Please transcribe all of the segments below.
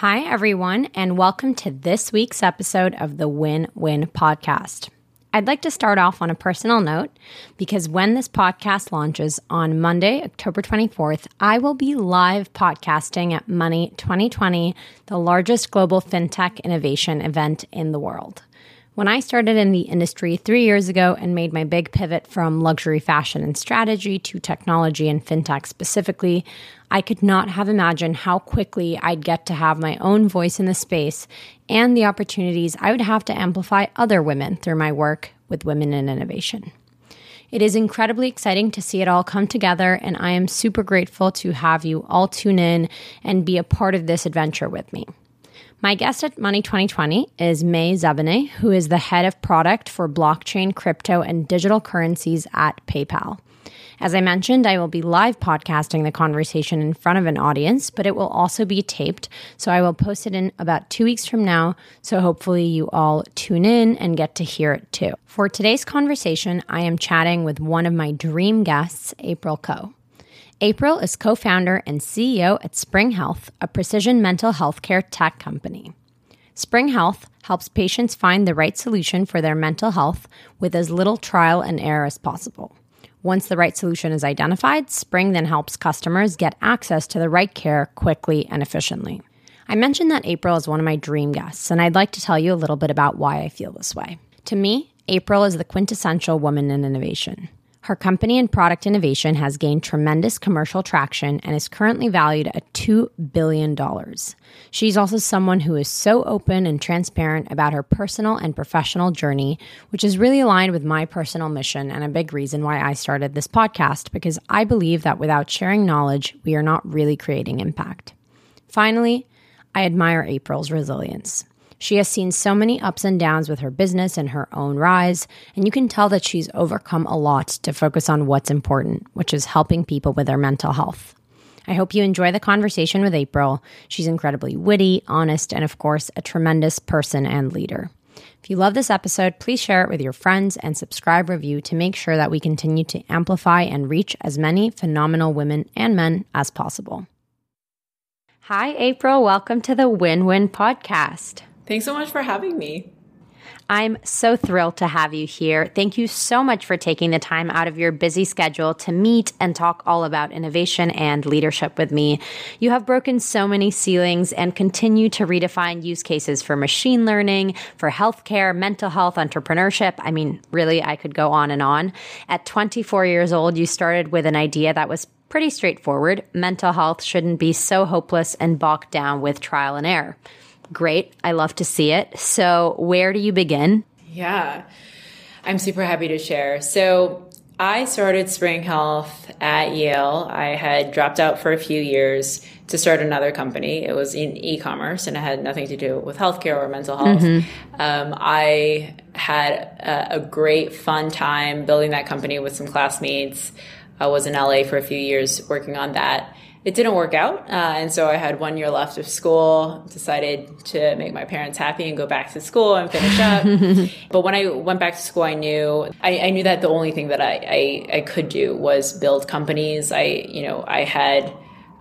Hi, everyone, and welcome to this week's episode of the Win Win Podcast. I'd like to start off on a personal note because when this podcast launches on Monday, October 24th, I will be live podcasting at Money 2020, the largest global fintech innovation event in the world. When I started in the industry three years ago and made my big pivot from luxury fashion and strategy to technology and fintech specifically, I could not have imagined how quickly I'd get to have my own voice in the space and the opportunities I would have to amplify other women through my work with women in innovation. It is incredibly exciting to see it all come together, and I am super grateful to have you all tune in and be a part of this adventure with me. My guest at Money 2020 is May Zabane, who is the head of product for blockchain, crypto, and digital currencies at PayPal. As I mentioned, I will be live podcasting the conversation in front of an audience, but it will also be taped. So I will post it in about two weeks from now. So hopefully you all tune in and get to hear it too. For today's conversation, I am chatting with one of my dream guests, April Koh. April is co founder and CEO at Spring Health, a precision mental health care tech company. Spring Health helps patients find the right solution for their mental health with as little trial and error as possible. Once the right solution is identified, Spring then helps customers get access to the right care quickly and efficiently. I mentioned that April is one of my dream guests, and I'd like to tell you a little bit about why I feel this way. To me, April is the quintessential woman in innovation. Her company and product innovation has gained tremendous commercial traction and is currently valued at $2 billion. She's also someone who is so open and transparent about her personal and professional journey, which is really aligned with my personal mission and a big reason why I started this podcast because I believe that without sharing knowledge, we are not really creating impact. Finally, I admire April's resilience. She has seen so many ups and downs with her business and her own rise, and you can tell that she's overcome a lot to focus on what's important, which is helping people with their mental health. I hope you enjoy the conversation with April. She's incredibly witty, honest, and of course, a tremendous person and leader. If you love this episode, please share it with your friends and subscribe review to make sure that we continue to amplify and reach as many phenomenal women and men as possible. Hi, April. Welcome to the Win Win Podcast. Thanks so much for having me. I'm so thrilled to have you here. Thank you so much for taking the time out of your busy schedule to meet and talk all about innovation and leadership with me. You have broken so many ceilings and continue to redefine use cases for machine learning, for healthcare, mental health, entrepreneurship. I mean, really, I could go on and on. At 24 years old, you started with an idea that was pretty straightforward. Mental health shouldn't be so hopeless and bogged down with trial and error. Great. I love to see it. So, where do you begin? Yeah, I'm super happy to share. So, I started Spring Health at Yale. I had dropped out for a few years to start another company. It was in e commerce and it had nothing to do with healthcare or mental health. Mm-hmm. Um, I had a, a, great, fun time building that company with some classmates. I was in LA for a few years working on that it didn't work out. Uh, and so I had one year left of school, decided to make my parents happy and go back to school and finish up. but when I went back to school, I knew, I, I knew that the only thing that I, I, I, could do was build companies. I, you know, I had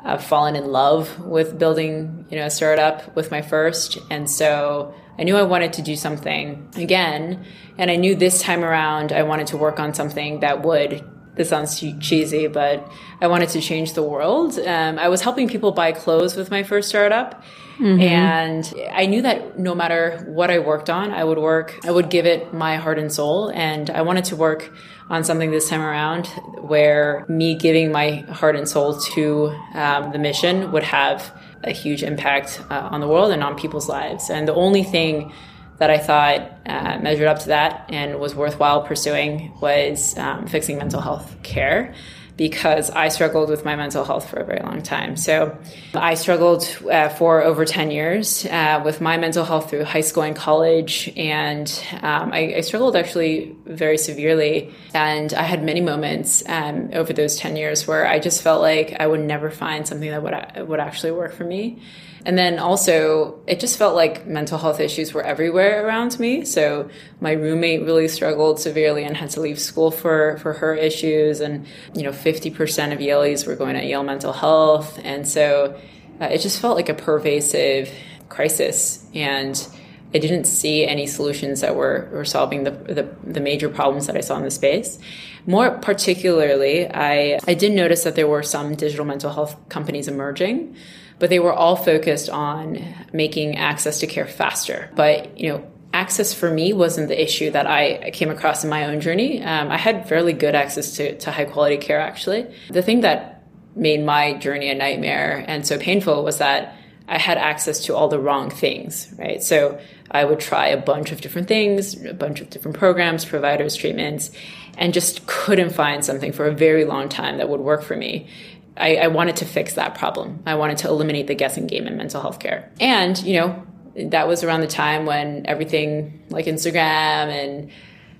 uh, fallen in love with building, you know, a startup with my first. And so I knew I wanted to do something again. And I knew this time around I wanted to work on something that would this sounds cheesy, but I wanted to change the world. Um, I was helping people buy clothes with my first startup. Mm-hmm. And I knew that no matter what I worked on, I would work, I would give it my heart and soul. And I wanted to work on something this time around where me giving my heart and soul to um, the mission would have a huge impact uh, on the world and on people's lives. And the only thing that I thought uh, measured up to that and was worthwhile pursuing was um, fixing mental health care because I struggled with my mental health for a very long time. So I struggled uh, for over 10 years uh, with my mental health through high school and college. And um, I, I, struggled actually very severely. And I had many moments um, over those 10 years where I just felt like I would never find something that would, would actually work for me. And then also, it just felt like mental health issues were everywhere around me. So my roommate really struggled severely and had to leave school for, for her issues. And, you know, 50% of Yalies were going to Yale Mental Health. And so uh, it just felt like a pervasive crisis. And I didn't see any solutions that were, were solving the, the, the major problems that I saw in the space. More particularly, I, I did notice that there were some digital mental health companies emerging but they were all focused on making access to care faster. But, you know, access for me wasn't the issue that I came across in my own journey. Um, I had fairly good access to, to high quality care, actually. The thing that made my journey a nightmare and so painful was that I had access to all the wrong things, right? So I would try a bunch of different things, a bunch of different programs, providers, treatments, and just couldn't find something for a very long time that would work for me. I, I wanted to fix that problem. I wanted to eliminate the guessing game in mental health care. And, you know, that was around the time when everything like Instagram and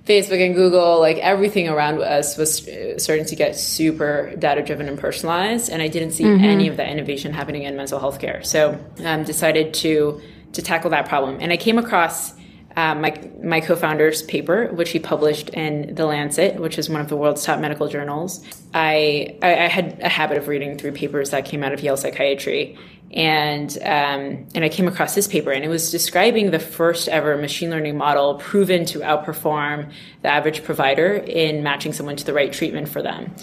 Facebook and Google, like everything around us was starting to get super data driven and personalized. And I didn't see mm-hmm. any of that innovation happening in mental health care. So I um, decided to, to tackle that problem. And I came across uh, my, my co-founder's paper, which he published in The Lancet, which is one of the world's top medical journals. I, I, I had a habit of reading through papers that came out of Yale Psychiatry, and um, and I came across this paper, and it was describing the first ever machine learning model proven to outperform the average provider in matching someone to the right treatment for them.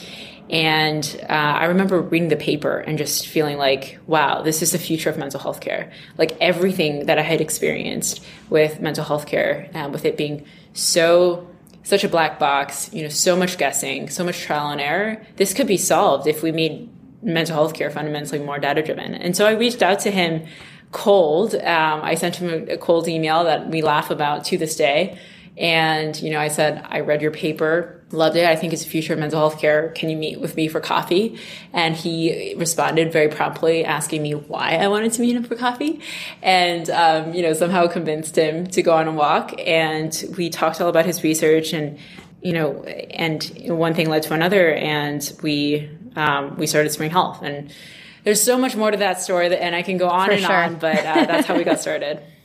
And uh, I remember reading the paper and just feeling like, wow, this is the future of mental health care. Like everything that I had experienced with mental health care, um, with it being so such a black box, you know, so much guessing, so much trial and error. This could be solved if we made mental health care fundamentally more data driven. And so I reached out to him cold. Um, I sent him a cold email that we laugh about to this day. And, you know, I said, I read your paper loved it. I think it's the future of mental health care. Can you meet with me for coffee? And he responded very promptly, asking me why I wanted to meet him for coffee. And, um, you know, somehow convinced him to go on a walk. And we talked all about his research and, you know, and one thing led to another. And we, um, we started Spring Health. And there's so much more to that story that, and I can go on for and sure. on, but uh, that's how we got started.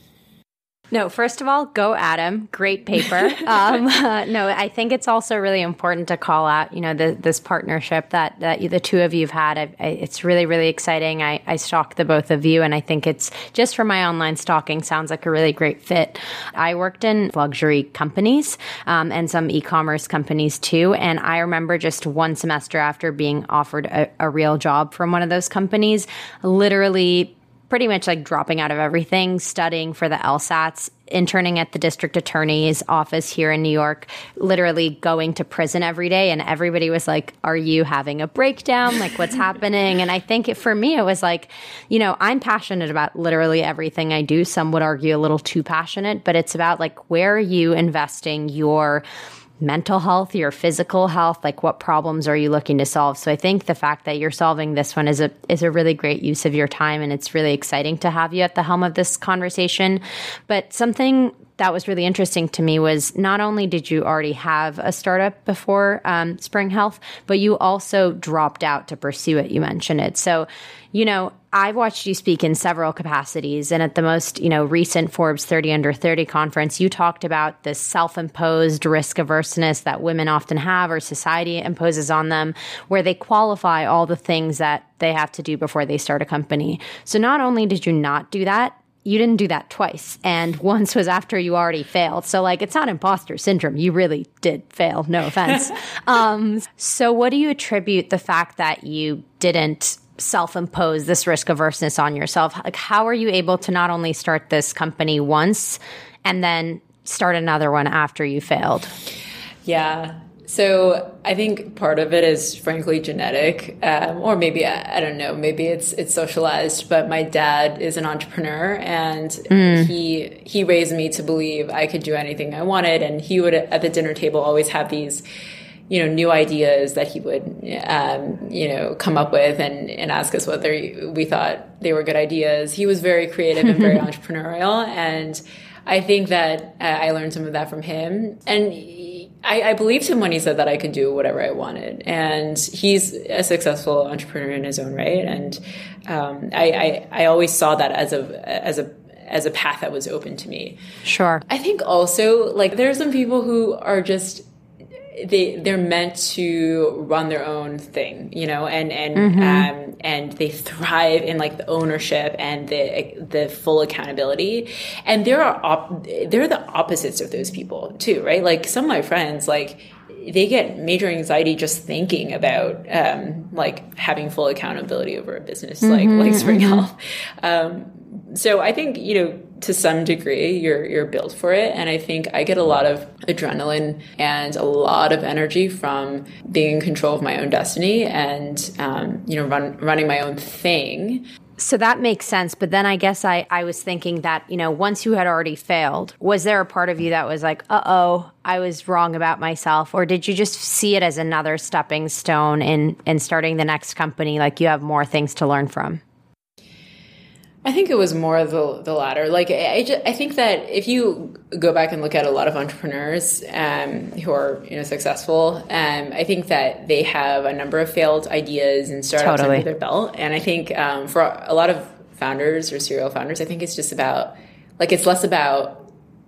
No, first of all, go Adam. Great paper. Um, uh, no, I think it's also really important to call out, you know, the, this partnership that, that you, the two of you have had. I, I, it's really, really exciting. I, I stalk the both of you, and I think it's just for my online stalking sounds like a really great fit. I worked in luxury companies um, and some e commerce companies too. And I remember just one semester after being offered a, a real job from one of those companies, literally pretty much like dropping out of everything, studying for the LSATs, interning at the district attorney's office here in New York, literally going to prison every day. And everybody was like, Are you having a breakdown? Like, what's happening? And I think it, for me, it was like, you know, I'm passionate about literally everything I do. Some would argue a little too passionate, but it's about like, where are you investing your mental health, your physical health, like what problems are you looking to solve? So I think the fact that you're solving this one is a is a really great use of your time and it's really exciting to have you at the helm of this conversation. But something that was really interesting to me was not only did you already have a startup before um, Spring Health, but you also dropped out to pursue it. You mentioned it. So, you know, I've watched you speak in several capacities. And at the most, you know, recent Forbes 30 under 30 conference, you talked about this self imposed risk averseness that women often have or society imposes on them, where they qualify all the things that they have to do before they start a company. So not only did you not do that, you didn't do that twice. And once was after you already failed. So, like, it's not imposter syndrome. You really did fail. No offense. um, so, what do you attribute the fact that you didn't self impose this risk averseness on yourself? Like, how are you able to not only start this company once and then start another one after you failed? Yeah. So I think part of it is frankly genetic, um, or maybe I, I, don't know, maybe it's it's socialized. But my dad is an entrepreneur, and mm. he he raised me to believe I could do anything I wanted, and he would at the dinner table always have these you know, new ideas that he would, um, you know, come up with and, and ask us whether we thought they were good ideas. He was very creative and very entrepreneurial. And I think that uh, I learned some of that from him. And I, I, believed him when he said that I could do whatever I wanted. And he's a successful entrepreneur in his own right. And um, I, I, I always saw that as a, as a, as a path that was open to me. Sure. I think also like there are some people who are just they they're meant to run their own thing, you know, and and mm-hmm. um, and they thrive in like the ownership and the the full accountability. And there are op- they're the opposites of those people too, right? Like some of my friends, like they get major anxiety just thinking about um, like having full accountability over a business mm-hmm, like like Spring mm-hmm. Health. Um, so I think you know to some degree you're you're built for it and i think i get a lot of adrenaline and a lot of energy from being in control of my own destiny and um, you know run, running my own thing so that makes sense. But then I guess I, I was thinking that, you know, once you had already failed, was there a part of you that was like, uh oh, I was wrong about myself? Or did you just see it as another stepping stone in, in starting the next company? Like you have more things to learn from? I think it was more the the latter. Like I, just, I think that if you go back and look at a lot of entrepreneurs um, who are you know successful, um, I think that they have a number of failed ideas and startups totally. under their belt. And I think um, for a lot of founders or serial founders, I think it's just about like it's less about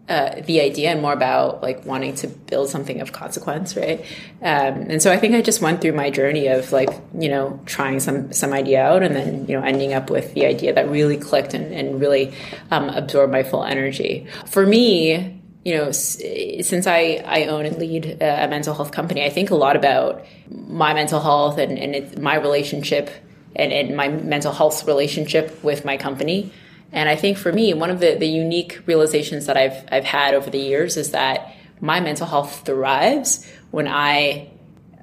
uh, the idea and more about like wanting to build something of consequence, right? Um, and so I think I just went through my journey of like you know trying some some idea out and then you know ending up with the idea that really clicked and, and really um, absorbed my full energy. For me, you know, since I, I own and lead a mental health company, I think a lot about my mental health and, and my relationship and, and my mental health relationship with my company. And I think for me, one of the, the unique realizations that I've, I've had over the years is that my mental health thrives when I,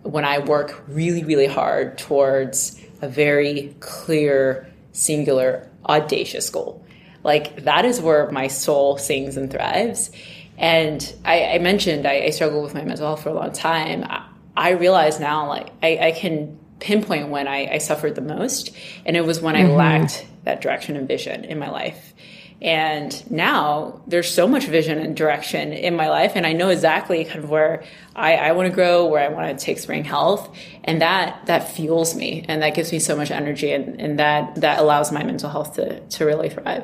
when I work really, really hard towards a very clear, singular, audacious goal. Like that is where my soul sings and thrives. And I, I mentioned I, I, struggled with my mental health for a long time. I, I realize now, like I, I can pinpoint when I, I, suffered the most, and it was when mm-hmm. I lacked that direction and vision in my life. And now there's so much vision and direction in my life, and I know exactly kind of where I, I want to grow, where I want to take Spring Health, and that that fuels me, and that gives me so much energy, and, and that that allows my mental health to to really thrive.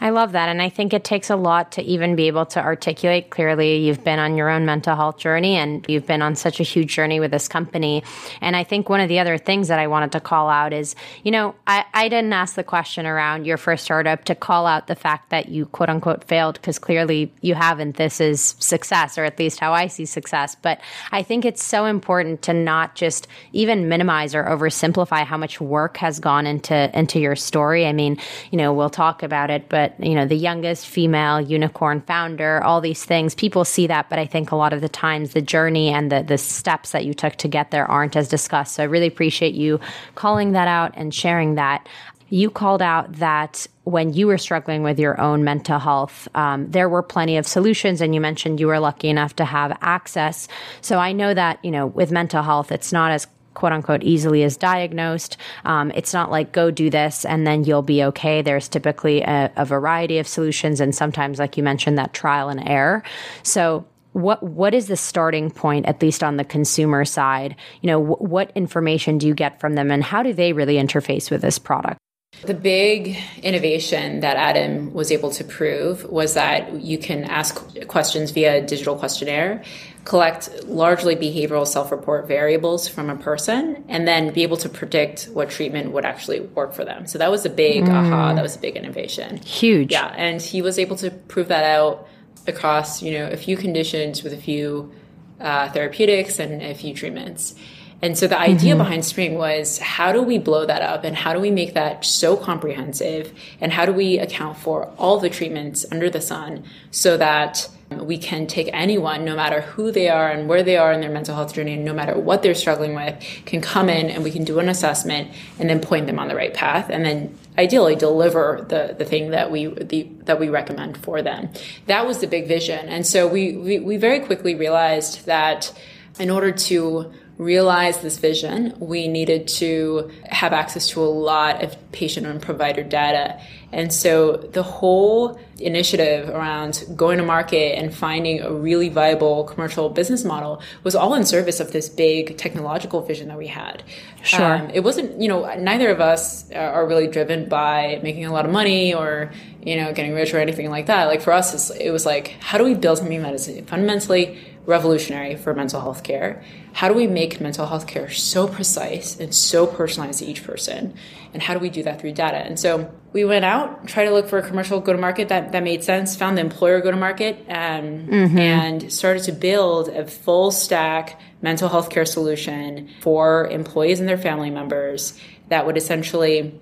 I love that. And I think it takes a lot to even be able to articulate clearly. You've been on your own mental health journey and you've been on such a huge journey with this company. And I think one of the other things that I wanted to call out is, you know, I, I didn't ask the question around your first startup to call out the fact that you quote unquote failed because clearly you haven't. This is success, or at least how I see success. But I think it's so important to not just even minimize or oversimplify how much work has gone into into your story. I mean, you know, we'll talk about it, but you know, the youngest female unicorn founder, all these things. People see that, but I think a lot of the times the journey and the, the steps that you took to get there aren't as discussed. So I really appreciate you calling that out and sharing that. You called out that when you were struggling with your own mental health, um, there were plenty of solutions, and you mentioned you were lucky enough to have access. So I know that you know with mental health, it's not as quote unquote easily is diagnosed. Um, it's not like go do this and then you'll be okay. There's typically a, a variety of solutions, and sometimes, like you mentioned, that trial and error. So what what is the starting point at least on the consumer side you know wh- what information do you get from them and how do they really interface with this product the big innovation that Adam was able to prove was that you can ask questions via a digital questionnaire, collect largely behavioral self report variables from a person, and then be able to predict what treatment would actually work for them. So that was a big mm. aha, that was a big innovation. Huge. Yeah. And he was able to prove that out across, you know, a few conditions with a few uh, therapeutics and a few treatments. And so the idea mm-hmm. behind Spring was how do we blow that up and how do we make that so comprehensive and how do we account for all the treatments under the sun so that we can take anyone, no matter who they are and where they are in their mental health journey, and no matter what they're struggling with, can come in and we can do an assessment and then point them on the right path, and then ideally deliver the the thing that we the, that we recommend for them. That was the big vision, and so we we, we very quickly realized that in order to realize this vision, we needed to have access to a lot of patient and provider data. And so the whole initiative around going to market and finding a really viable commercial business model was all in service of this big technological vision that we had. Sure. Um, it wasn't, you know, neither of us are really driven by making a lot of money or, you know, getting rich or anything like that. Like for us, it was like, how do we build something that is fundamentally revolutionary for mental health care. How do we make mental health care so precise and so personalized to each person? And how do we do that through data? And so we went out, tried to look for a commercial go to market that, that made sense, found the employer go to market, um, mm-hmm. and started to build a full stack mental health care solution for employees and their family members that would essentially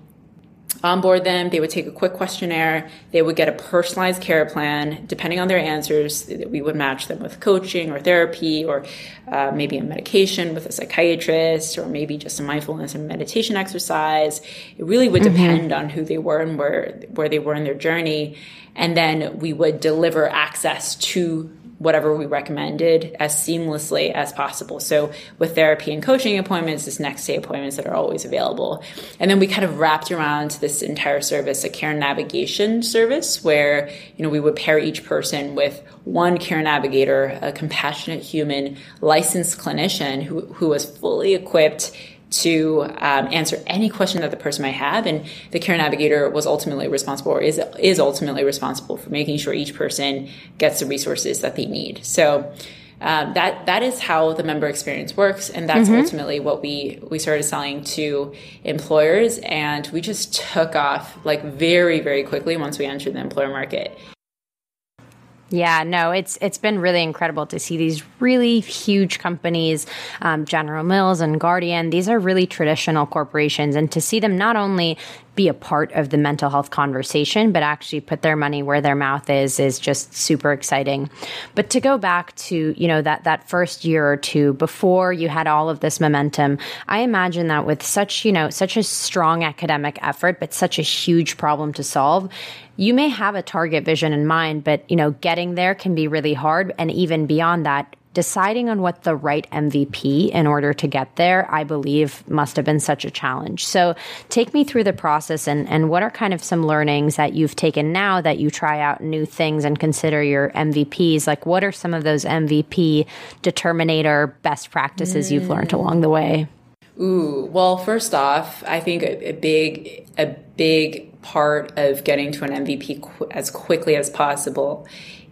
onboard them. They would take a quick questionnaire. They would get a personalized care plan. Depending on their answers, we would match them with coaching or therapy or uh, maybe a medication with a psychiatrist or maybe just a mindfulness and meditation exercise. It really would mm-hmm. depend on who they were and where, where they were in their journey. And then we would deliver access to whatever we recommended as seamlessly as possible. So with therapy and coaching appointments, this next day appointments that are always available. And then we kind of wrapped around this entire service a care navigation service where, you know, we would pair each person with one care navigator, a compassionate human licensed clinician who, who was fully equipped to um, answer any question that the person might have. And the care navigator was ultimately responsible or is, is ultimately responsible for making sure each person gets the resources that they need. So um, that that is how the member experience works, and that's mm-hmm. ultimately what we we started selling to employers, and we just took off like very very quickly once we entered the employer market. Yeah, no, it's it's been really incredible to see these really huge companies, um, General Mills and Guardian. These are really traditional corporations, and to see them not only be a part of the mental health conversation, but actually put their money where their mouth is, is just super exciting. But to go back to, you know, that, that first year or two before you had all of this momentum, I imagine that with such, you know, such a strong academic effort, but such a huge problem to solve, you may have a target vision in mind, but, you know, getting there can be really hard. And even beyond that, deciding on what the right MVP in order to get there, I believe must have been such a challenge. So take me through the process and, and what are kind of some learnings that you've taken now that you try out new things and consider your MVPs? Like what are some of those MVP determinator best practices mm. you've learned along the way? Ooh, well, first off, I think a, a big, a big part of getting to an MVP qu- as quickly as possible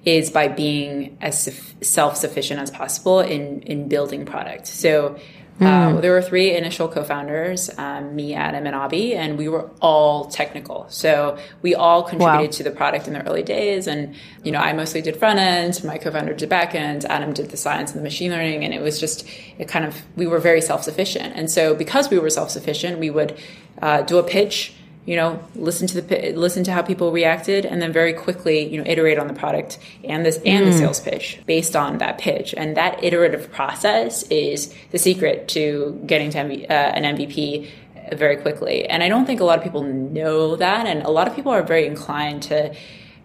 is by being as self-sufficient as possible in in building product. So uh, mm. there were three initial co-founders, um, me, Adam, and Abhi, and we were all technical. So we all contributed wow. to the product in the early days. And you know, I mostly did front end. My co-founder did back end. Adam did the science and the machine learning. And it was just it kind of we were very self-sufficient. And so because we were self-sufficient, we would uh, do a pitch you know, listen to the listen to how people reacted, and then very quickly, you know, iterate on the product and this and mm. the sales pitch based on that pitch. And that iterative process is the secret to getting to MV, uh, an MVP very quickly. And I don't think a lot of people know that, and a lot of people are very inclined to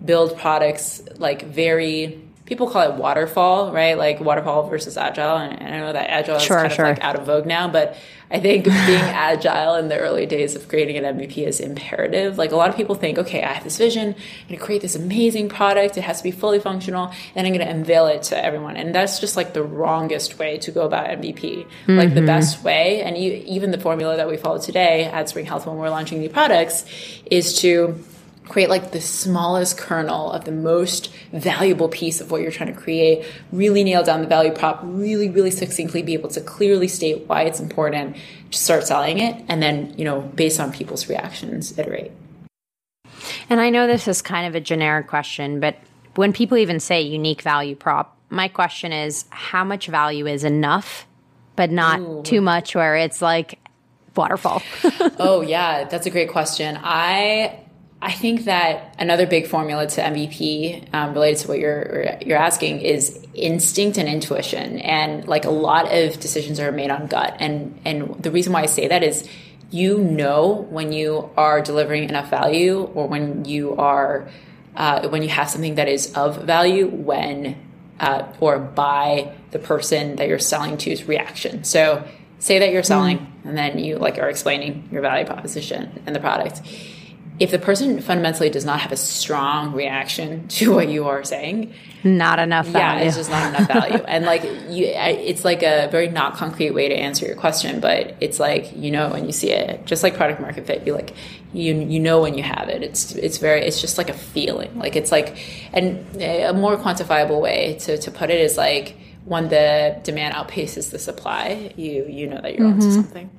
build products like very people call it waterfall, right? Like waterfall versus agile. And, I know that agile sure, is kind sure. of like out of vogue now, but I think being agile in the early days of creating an MVP is imperative. Like a lot of people think, okay, I have this vision, I'm going to create this amazing product. It has to be fully functional, and I'm going to unveil it to everyone. And that's just like the wrongest way to go about MVP. Mm-hmm. Like the mm-hmm. best way, and you, even the formula that we follow today at Spring Health when we're launching new products, is to create like the smallest kernel of the most valuable piece of what you're trying to create, really nail down the value prop, really, really succinctly be able to clearly state why it's important, to start selling it, and then, you know, based on people's reactions, iterate. And I know this is kind of a generic question, but when people even say unique value prop, my question is how much value is enough, but not Ooh. too much where it's like waterfall? oh, yeah, that's a great question. I I think that another big formula to MVP um, related to what you're you're asking is instinct and intuition, and like a lot of decisions are made on gut. And and the reason why I say that is you know when you are delivering enough value or when you are uh, when you have something that is of value when uh, or by the person that you're selling to's reaction. So say that you're selling mm. and then you like are explaining your value proposition and the product if the person fundamentally does not have a strong reaction to what you are saying, not enough value. Yeah, it's just not enough value. and like you, it's like a very not concrete way to answer your question, but it's like you know when you see it, just like product market fit. You like you you know when you have it. It's it's very it's just like a feeling. Like it's like and a more quantifiable way to to put it is like when the demand outpaces the supply, you you know that you're mm-hmm. onto something.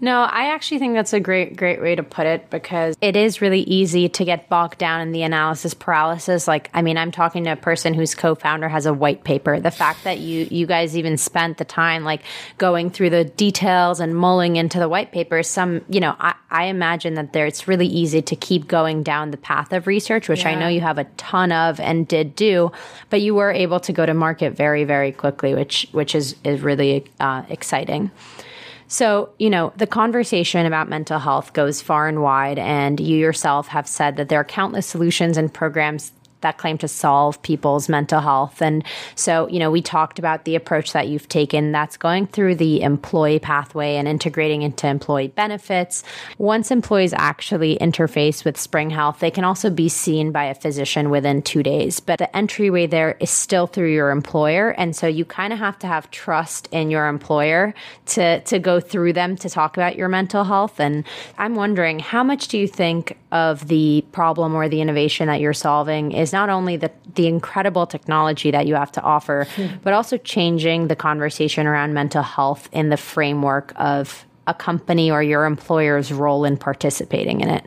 No, I actually think that's a great, great way to put it because it is really easy to get bogged down in the analysis paralysis. Like, I mean, I'm talking to a person whose co-founder has a white paper. The fact that you, you guys even spent the time like going through the details and mulling into the white paper, some, you know, I, I imagine that there, it's really easy to keep going down the path of research, which yeah. I know you have a ton of and did do, but you were able to go to market very, very quickly, which, which is, is really uh, exciting. So, you know, the conversation about mental health goes far and wide, and you yourself have said that there are countless solutions and programs that claim to solve people's mental health. And so, you know, we talked about the approach that you've taken that's going through the employee pathway and integrating into employee benefits. Once employees actually interface with Spring Health, they can also be seen by a physician within two days. But the entryway there is still through your employer. And so you kind of have to have trust in your employer to, to go through them to talk about your mental health. And I'm wondering, how much do you think of the problem or the innovation that you're solving is not only the, the incredible technology that you have to offer, mm. but also changing the conversation around mental health in the framework of a company or your employer's role in participating in it?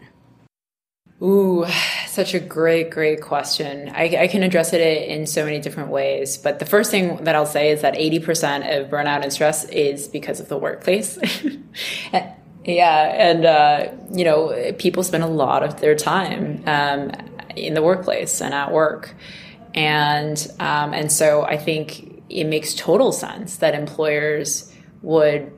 Ooh, such a great, great question. I, I, can address it in so many different ways. But the first thing that I'll say is that 80% of burnout and stress is because of the workplace. yeah. And, uh, you know, people spend a lot of their time um, in the workplace and at work. And, um, and so I think it makes total sense that employers would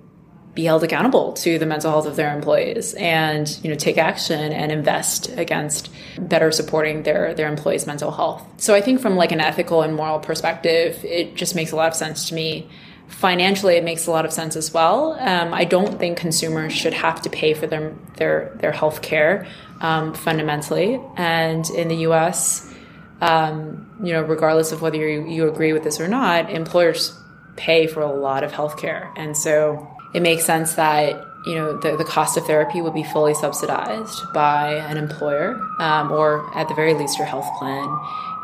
be held accountable to the mental health of their employees and you know take action and invest against better supporting their their employees mental health so i think from like an ethical and moral perspective it just makes a lot of sense to me financially it makes a lot of sense as well um, i don't think consumers should have to pay for their their their health care um, fundamentally. And in the U.S., um, you know, regardless of whether you, you agree with this or not, employers pay for a lot of healthcare, and so it makes sense that you know the, the cost of therapy would be fully subsidized by an employer, um, or at the very least your health plan.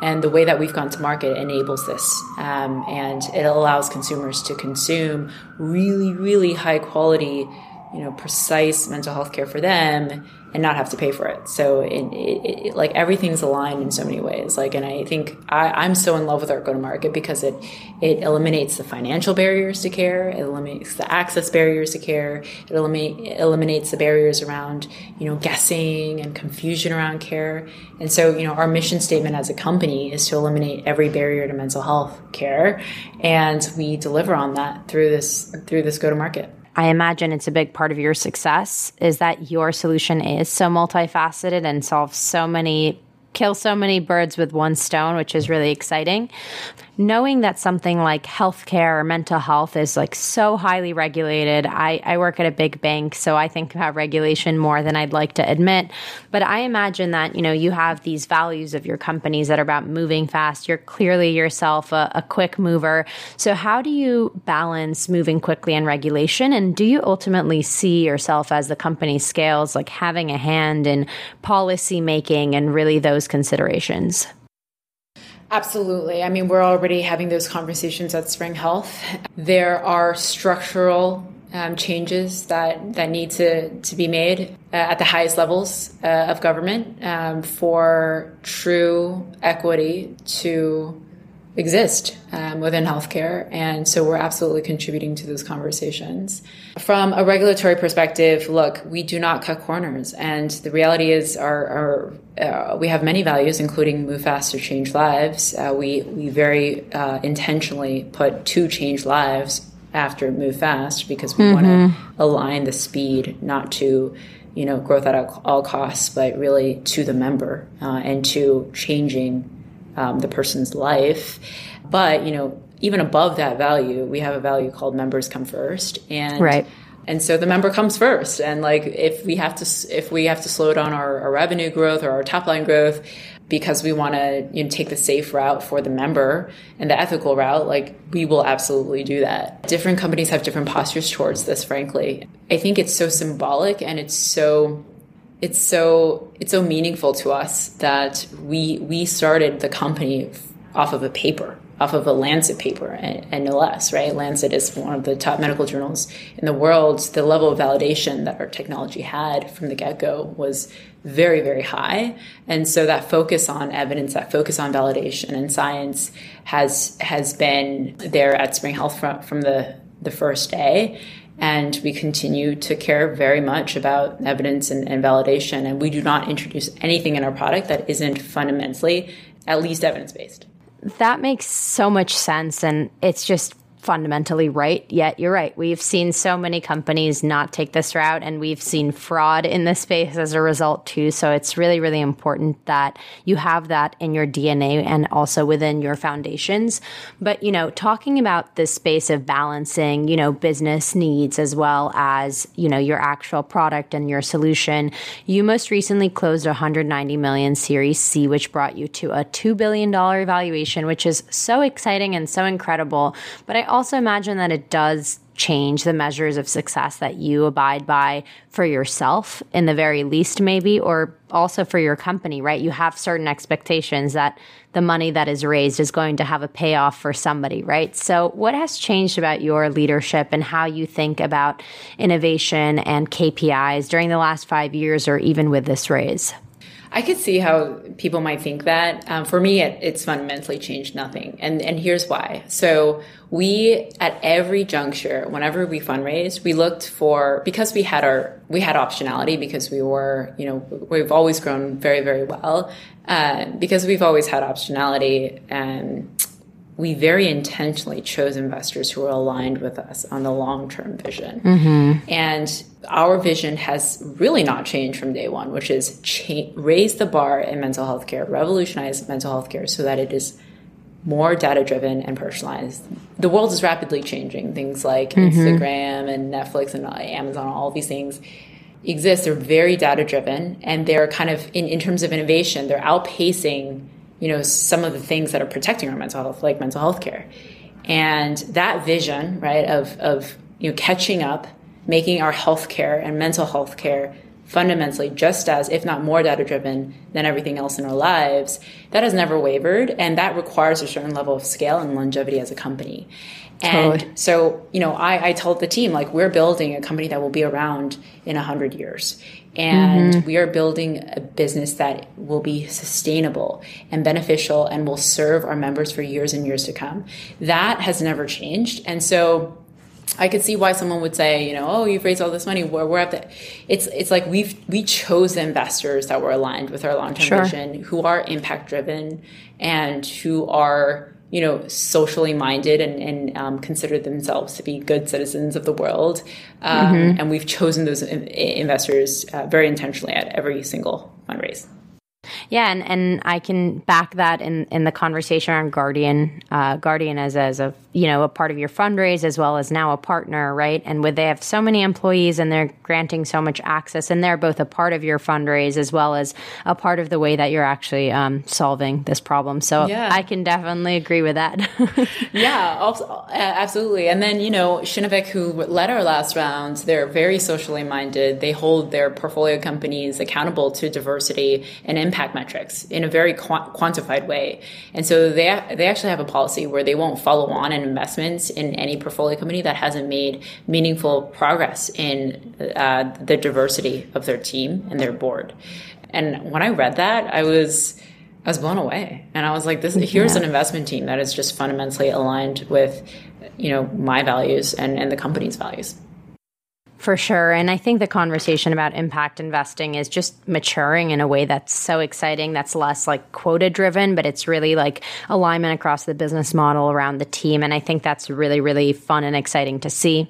And the way that we've gone to market enables this, um, and it allows consumers to consume really, really high quality, you know, precise mental health care for them and not have to pay for it. So it, it, it, like everything's aligned in so many ways. Like, and I think I, am so in love with our go to market because it it eliminates the financial barriers to care, it eliminates the access barriers to care, it eliminate, eliminates the barriers around you know guessing and confusion around care. And so you know our mission statement as a company is to eliminate every barrier to mental health care, and we deliver on that through this through this go to market. I imagine it's a big part of your success is that your solution is so multifaceted and solves so many kill so many birds with one stone, which is really exciting knowing that something like healthcare or mental health is like so highly regulated. I, I work at a big bank, so I think about regulation more than I'd like to admit. But I imagine that, you know, you have these values of your companies that are about moving fast. You're clearly yourself a, a quick mover. So how do you balance moving quickly and regulation? And do you ultimately see yourself as the company scales, like having a hand in policy making and really those considerations? Absolutely. I mean, we're already having those conversations at Spring Health. There are structural um, changes that, that need to, to be made uh, at the highest levels uh, of government um, for true equity to exist um, within healthcare. And so we're absolutely contributing to those conversations. From a regulatory perspective, look, we do not cut corners. And the reality is our, our uh, we have many values, including move fast to change lives. Uh, we, we very uh, intentionally put to change lives after move fast because we mm-hmm. want to align the speed, not to you know growth at all costs, but really to the member uh, and to changing um, the person's life. But, you know, even above that value, we have a value called members come first. And right. And so the member comes first. And like if we have to if we have to slow down our, our revenue growth or our top line growth because we want to you know, take the safe route for the member and the ethical route, like we will absolutely do that. Different companies have different postures towards this, frankly. I think it's so symbolic and it's so it's so it's so meaningful to us that we we started the company off of a paper off of a Lancet paper and, and, no less, right? Lancet is one of the top medical journals in the world. The level of validation that our technology had from the get go was very, very high. And so that focus on evidence, that focus on validation and science has, has been there at Spring Health from, from the, the first day. And we continue to care very much about evidence and, and validation. And we do not introduce anything in our product that isn't fundamentally at least evidence based. That makes so much sense. And it's just fundamentally right. Yet you're right. We've seen so many companies not take this route, and we've seen fraud in this space as a result, too. So it's really, really important that you have that in your DNA and also within your foundations. But, you know, talking about this space of balancing, you know, business needs as well as, you know, your actual product and your solution, you most recently closed a 190 million Series C, which brought you to a $2 billion valuation, which is so exciting and so incredible. But I also imagine that it does change the measures of success that you abide by for yourself in the very least maybe or also for your company right? You have certain expectations that the money that is raised is going to have a payoff for somebody right? So what has changed about your leadership and how you think about innovation and KPIs during the last 5 years or even with this raise I could see how people might think that. Um, for me, it, it's fundamentally changed nothing, and and here's why. So we at every juncture, whenever we fundraised, we looked for because we had our we had optionality because we were you know we've always grown very very well uh, because we've always had optionality and we very intentionally chose investors who are aligned with us on the long term vision. Mm-hmm. And our vision has really not changed from day one, which is cha- raise the bar in mental health care, revolutionize mental health care so that it is more data driven and personalized. The world is rapidly changing. Things like mm-hmm. Instagram and Netflix and Amazon, all these things exist. They're very data driven and they're kind of, in, in terms of innovation, they're outpacing you know some of the things that are protecting our mental health like mental health care. And that vision right of of you know catching up making our healthcare and mental health care fundamentally just as if not more data driven than everything else in our lives that has never wavered. And that requires a certain level of scale and longevity as a company. And totally. so you know I, I told the team like we're building a company that will be around in 100 years and mm-hmm. we are building a business that will be sustainable and beneficial and will serve our members for years and years to come. That has never changed. And so I could see why someone would say, you know, oh, you've raised all this money. We're, we're at the. It's it's like we've we chose investors that were aligned with our long term sure. vision, who are impact driven, and who are you know, socially minded and, and um, consider themselves to be good citizens of the world. Um, mm-hmm. And we've chosen those investors uh, very intentionally at every single fundraise. Yeah, and, and I can back that in, in the conversation around Guardian, uh, Guardian as as a you know a part of your fundraise as well as now a partner, right? And with they have so many employees and they're granting so much access, and they're both a part of your fundraise as well as a part of the way that you're actually um, solving this problem. So yeah. I can definitely agree with that. yeah, also, absolutely. And then you know Kinnevik, who led our last round, they're very socially minded. They hold their portfolio companies accountable to diversity and impact metrics in a very quantified way. And so they they actually have a policy where they won't follow on in investments in any portfolio company that hasn't made meaningful progress in uh, the diversity of their team and their board. And when I read that, I was I was blown away, and I was like, "This here's yeah. an investment team that is just fundamentally aligned with, you know, my values and and the company's values." For sure. And I think the conversation about impact investing is just maturing in a way that's so exciting. That's less like quota driven, but it's really like alignment across the business model around the team. And I think that's really, really fun and exciting to see.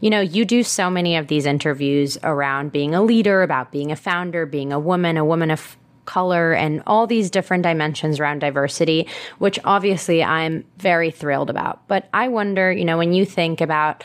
You know, you do so many of these interviews around being a leader, about being a founder, being a woman, a woman of color and all these different dimensions around diversity, which obviously I'm very thrilled about. But I wonder, you know, when you think about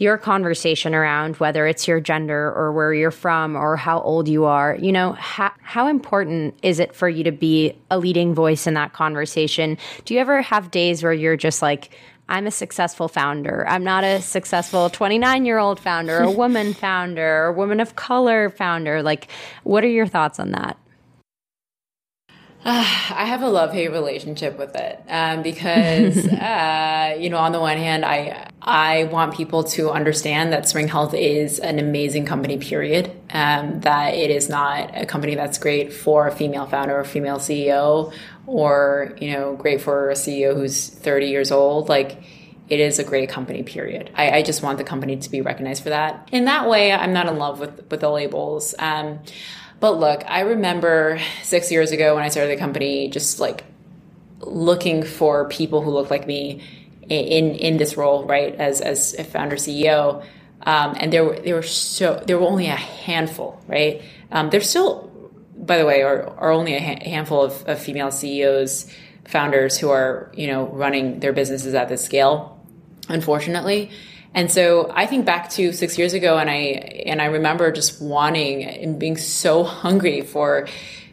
your conversation around whether it's your gender or where you're from or how old you are, you know, how, how important is it for you to be a leading voice in that conversation? Do you ever have days where you're just like, I'm a successful founder. I'm not a successful 29 year old founder, a woman founder, or woman of color founder. Like, what are your thoughts on that? Uh, I have a love hate relationship with it um, because, uh, you know, on the one hand, I I want people to understand that Spring Health is an amazing company. Period. Um, that it is not a company that's great for a female founder or female CEO, or you know, great for a CEO who's thirty years old. Like, it is a great company. Period. I, I just want the company to be recognized for that. In that way, I'm not in love with with the labels. Um, but look, I remember six years ago when I started the company, just like looking for people who look like me in in this role, right, as as a founder CEO. Um, and there were there were so there were only a handful, right? Um, there's still, by the way, are, are only a ha- handful of, of female CEOs, founders who are you know running their businesses at this scale, unfortunately. And so I think back to six years ago, and I and I remember just wanting and being so hungry for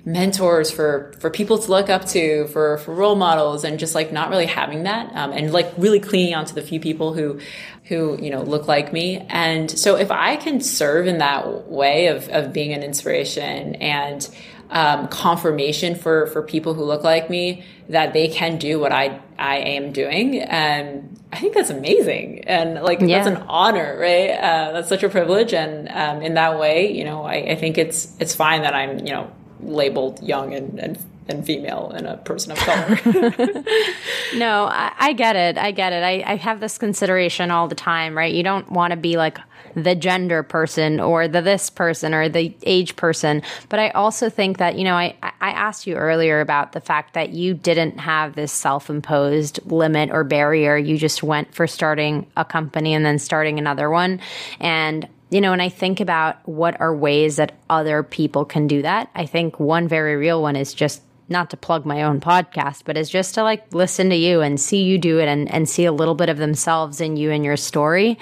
mentors, for for people to look up to, for for role models, and just like not really having that, um, and like really clinging on to the few people who who you know look like me. And so if I can serve in that way of of being an inspiration and um, confirmation for for people who look like me that they can do what I I am doing, and I think that's amazing, and like yeah. that's an honor, right? Uh, that's such a privilege, and um, in that way, you know, I, I, think it's it's fine that I'm you know labeled young and and, and female and a person of color. no, I, I, get it. I get it. I, I have this consideration all the time, right? You don't want to be like the gender person or the this person or the age person. But I also think that, you know, I, I asked you earlier about the fact that you didn't have this self imposed limit or barrier. You just went for starting a company and then starting another one. And you know, when I think about what are ways that other people can do that, I think one very real one is just not to plug my own podcast, but is just to like listen to you and see you do it and, and see a little bit of themselves in you and your story,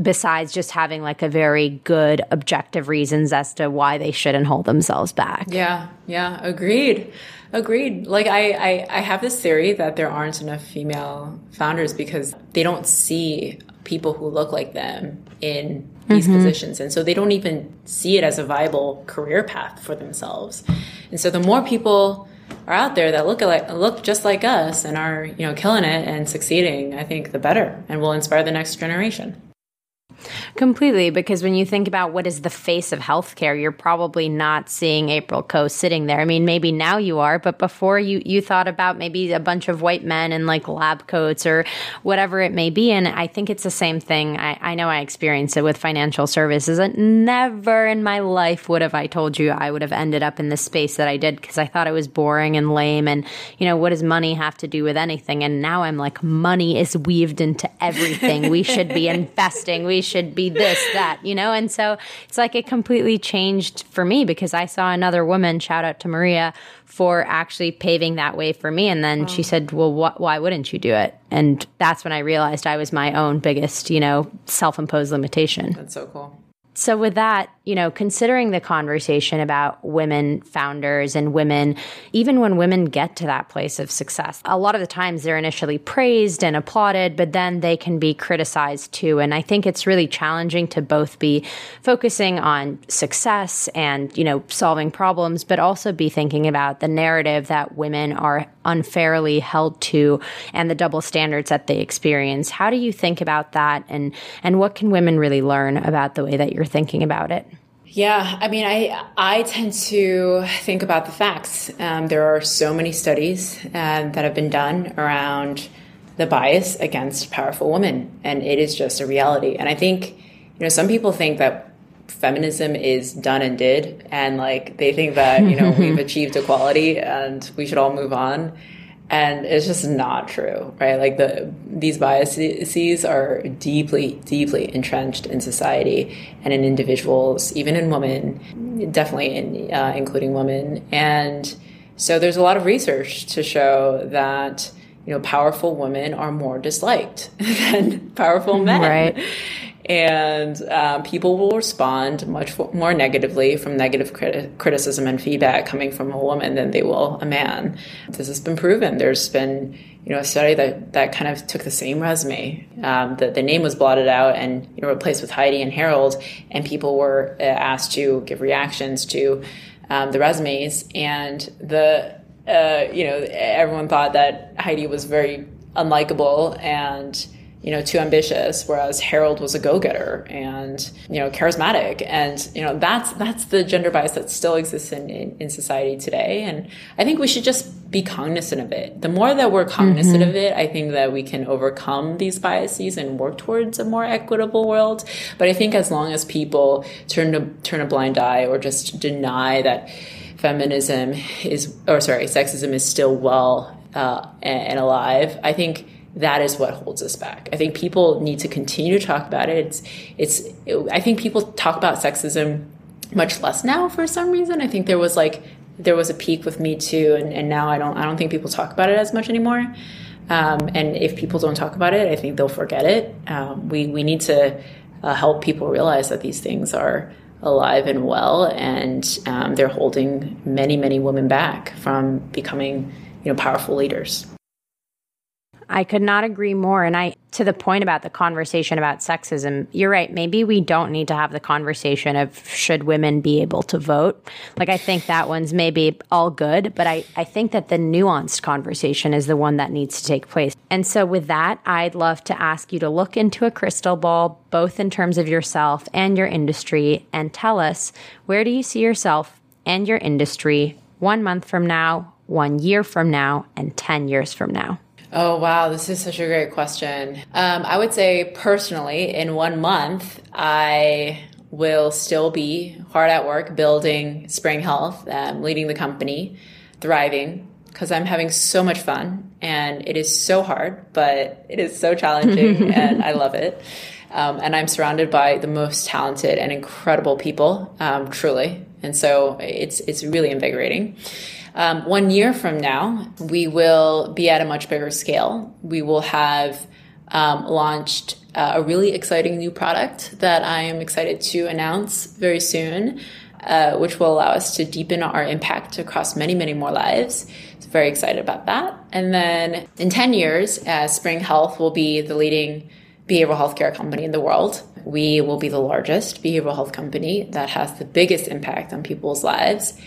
besides just having like a very good objective reasons as to why they shouldn't hold themselves back. Yeah, yeah, agreed. Agreed. Like I, I, I have this theory that there aren't enough female founders because they don't see people who look like them in these mm-hmm. positions. And so they don't even see it as a viable career path for themselves. And so the more people are out there that look like look just like us and are you know killing it and succeeding, I think the better, and will inspire the next generation. Completely, because when you think about what is the face of healthcare, you're probably not seeing April Koh sitting there. I mean, maybe now you are, but before you you thought about maybe a bunch of white men in like lab coats or whatever it may be. And I think it's the same thing. I, I know I experienced it with financial services. And never in my life would have I told you I would have ended up in the space that I did because I thought it was boring and lame. And you know, what does money have to do with anything? And now I'm like, money is weaved into everything. we should be investing. We should be this, that, you know? And so it's like it completely changed for me because I saw another woman, shout out to Maria, for actually paving that way for me. And then wow. she said, Well, wh- why wouldn't you do it? And that's when I realized I was my own biggest, you know, self imposed limitation. That's so cool. So, with that, you know, considering the conversation about women founders and women, even when women get to that place of success, a lot of the times they're initially praised and applauded, but then they can be criticized too. And I think it's really challenging to both be focusing on success and, you know, solving problems, but also be thinking about the narrative that women are unfairly held to and the double standards that they experience. How do you think about that and and what can women really learn about the way that you're thinking about it? Yeah, I mean, I I tend to think about the facts. Um, there are so many studies uh, that have been done around the bias against powerful women, and it is just a reality. And I think, you know, some people think that feminism is done and did, and like they think that you know we've achieved equality and we should all move on. And it's just not true right? Like the these biases are deeply deeply entrenched in society and in individuals even in women definitely in uh, including women. And so there's a lot of research to show that you know powerful women are more disliked than powerful men. Right and um, people will respond much more negatively from negative criti- criticism and feedback coming from a woman than they will a man. This has been proven. There's been you know a study that that kind of took the same resume. Um, the, the name was blotted out and you know replaced with Heidi and Harold, and people were uh, asked to give reactions to um, the resumes, and the uh, you know everyone thought that Heidi was very unlikable and you know, too ambitious, whereas Harold was a go-getter and, you know, charismatic. And, you know, that's, that's the gender bias that still exists in, in, in society today. And I think we should just be cognizant of it. The more that we're cognizant mm-hmm. of it, I think that we can overcome these biases and work towards a more equitable world. But I think as long as people turn to, turn a blind eye or just deny that feminism is, or sorry, sexism is still well uh, and alive, I think that is what holds us back. I think people need to continue to talk about it. It's, it's, it, I think people talk about sexism much less now for some reason. I think there was like, there was a peak with Me Too, and, and now I don't, I don't think people talk about it as much anymore. Um, and if people don't talk about it, I think they'll forget it. Um, we, we need to uh, help people realize that these things are alive and well, and um, they're holding many, many women back from becoming, you know, powerful leaders. I could not agree more. And I, to the point about the conversation about sexism, you're right. Maybe we don't need to have the conversation of should women be able to vote. Like, I think that one's maybe all good, but I, I think that the nuanced conversation is the one that needs to take place. And so, with that, I'd love to ask you to look into a crystal ball, both in terms of yourself and your industry, and tell us where do you see yourself and your industry one month from now, one year from now, and 10 years from now? Oh, wow. This is such a great question. Um, I would say personally, in one month, I will still be hard at work building Spring Health, um, leading the company, thriving, because I'm having so much fun and it is so hard, but it is so challenging and I love it. Um, and I'm surrounded by the most talented and incredible people, um, truly. And so it's it's really invigorating. Um, one year from now, we will be at a much bigger scale. We will have um, launched uh, a really exciting new product that I am excited to announce very soon, uh, which will allow us to deepen our impact across many, many more lives. So very excited about that. And then in 10 years, uh, Spring Health will be the leading behavioral healthcare company in the world. We will be the largest behavioral health company that has the biggest impact on people's lives.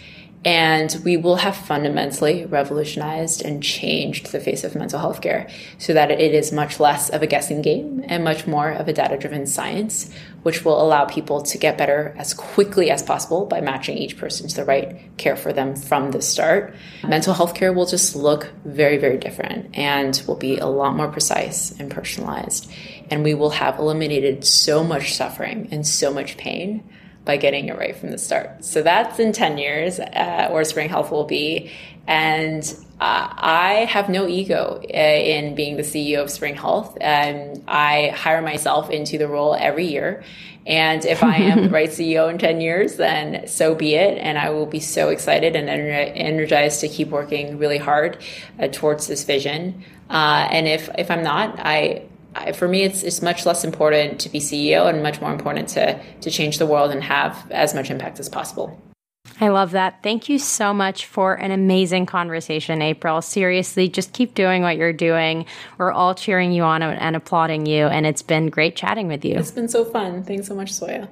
And we will have fundamentally revolutionized and changed the face of mental health care so that it is much less of a guessing game and much more of a data driven science, which will allow people to get better as quickly as possible by matching each person to the right care for them from the start. Mental health care will just look very, very different and will be a lot more precise and personalized. And we will have eliminated so much suffering and so much pain by getting it right from the start. So that's in 10 years uh, where Spring Health will be. And uh, I have no ego uh, in being the CEO of Spring Health. Um, I hire myself into the role every year. And if I am the right CEO in 10 years, then so be it. And I will be so excited and energized to keep working really hard uh, towards this vision. Uh, and if, if I'm not, I, for me, it's, it's much less important to be CEO and much more important to, to change the world and have as much impact as possible. I love that. Thank you so much for an amazing conversation, April. Seriously, just keep doing what you're doing. We're all cheering you on and applauding you, and it's been great chatting with you. It's been so fun. Thanks so much, Zoya.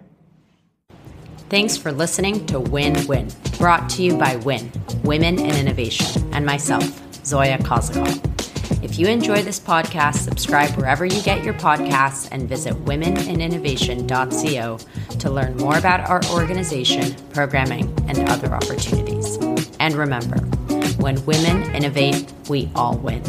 Thanks for listening to Win Win, brought to you by Win, Women in Innovation, and myself, Zoya Kozakov. If you enjoy this podcast, subscribe wherever you get your podcasts and visit womeninnovation.co to learn more about our organization, programming, and other opportunities. And remember, when women innovate, we all win.